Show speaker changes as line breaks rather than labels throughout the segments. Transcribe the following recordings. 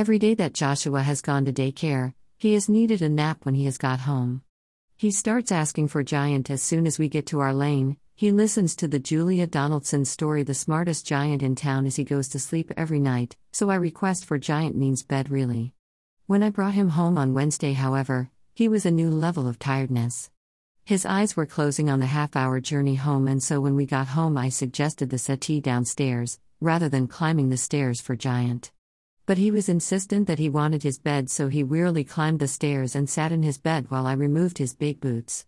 Every day that Joshua has gone to daycare, he has needed a nap when he has got home. He starts asking for Giant as soon as we get to our lane. He listens to the Julia Donaldson story, The Smartest Giant in Town, as he goes to sleep every night, so I request for Giant means bed really. When I brought him home on Wednesday, however, he was a new level of tiredness. His eyes were closing on the half hour journey home, and so when we got home, I suggested the settee downstairs, rather than climbing the stairs for Giant. But he was insistent that he wanted his bed, so he wearily climbed the stairs and sat in his bed while I removed his big boots.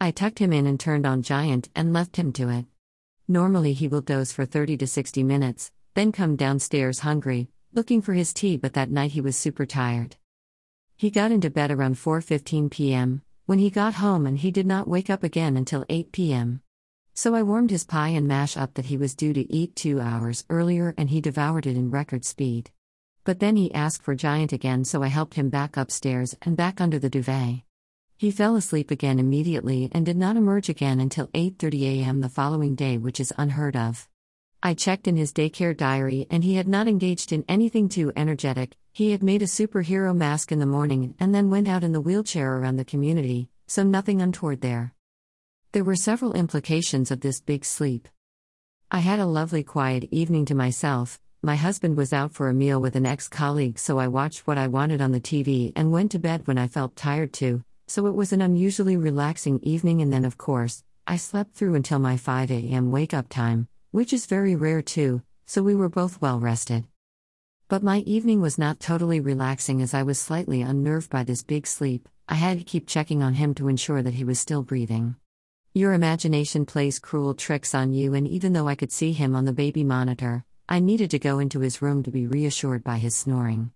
I tucked him in and turned on Giant and left him to it. Normally he will doze for 30 to 60 minutes, then come downstairs hungry, looking for his tea, but that night he was super tired. He got into bed around 4:15 p.m. when he got home and he did not wake up again until 8 p.m. So I warmed his pie and mash up that he was due to eat 2 hours earlier and he devoured it in record speed. But then he asked for Giant again, so I helped him back upstairs and back under the duvet. He fell asleep again immediately and did not emerge again until 8:30 a.m. the following day, which is unheard of. I checked in his daycare diary and he had not engaged in anything too energetic. He had made a superhero mask in the morning and then went out in the wheelchair around the community, so nothing untoward there. There were several implications of this big sleep. I had a lovely quiet evening to myself, my husband was out for a meal with an ex colleague, so I watched what I wanted on the TV and went to bed when I felt tired too, so it was an unusually relaxing evening. And then, of course, I slept through until my 5 a.m. wake up time, which is very rare too, so we were both well rested. But my evening was not totally relaxing as I was slightly unnerved by this big sleep. I had to keep checking on him to ensure that he was still breathing. Your imagination plays cruel tricks on you, and even though I could see him on the baby monitor, I needed to go into his room to be reassured by his snoring.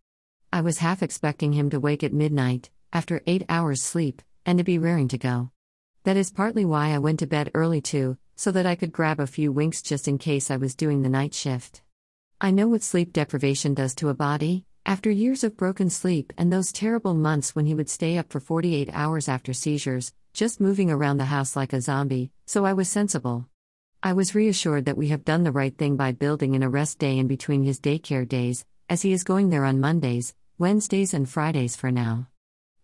I was half expecting him to wake at midnight, after eight hours sleep, and to be raring to go. That is partly why I went to bed early too, so that I could grab a few winks just in case I was doing the night shift. I know what sleep deprivation does to a body. After years of broken sleep and those terrible months when he would stay up for 48 hours after seizures, just moving around the house like a zombie, so I was sensible. I was reassured that we have done the right thing by building in a rest day in between his daycare days, as he is going there on Mondays, Wednesdays, and Fridays for now.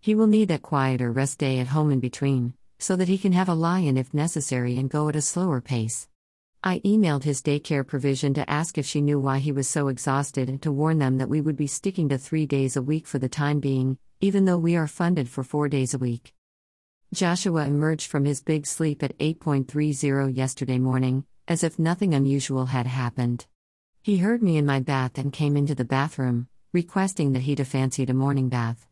He will need that quieter rest day at home in between, so that he can have a lie in if necessary and go at a slower pace. I emailed his daycare provision to ask if she knew why he was so exhausted and to warn them that we would be sticking to three days a week for the time being, even though we are funded for four days a week. Joshua emerged from his big sleep at 8.30 yesterday morning, as if nothing unusual had happened. He heard me in my bath and came into the bathroom, requesting that he'd fancied a morning bath.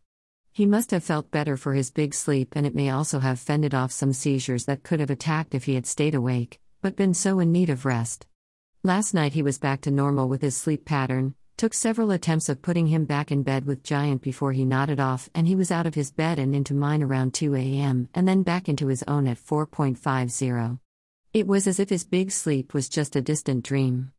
He must have felt better for his big sleep, and it may also have fended off some seizures that could have attacked if he had stayed awake, but been so in need of rest. Last night he was back to normal with his sleep pattern, Took several attempts of putting him back in bed with Giant before he nodded off, and he was out of his bed and into mine around 2 a.m., and then back into his own at 4.50. It was as if his big sleep was just a distant dream.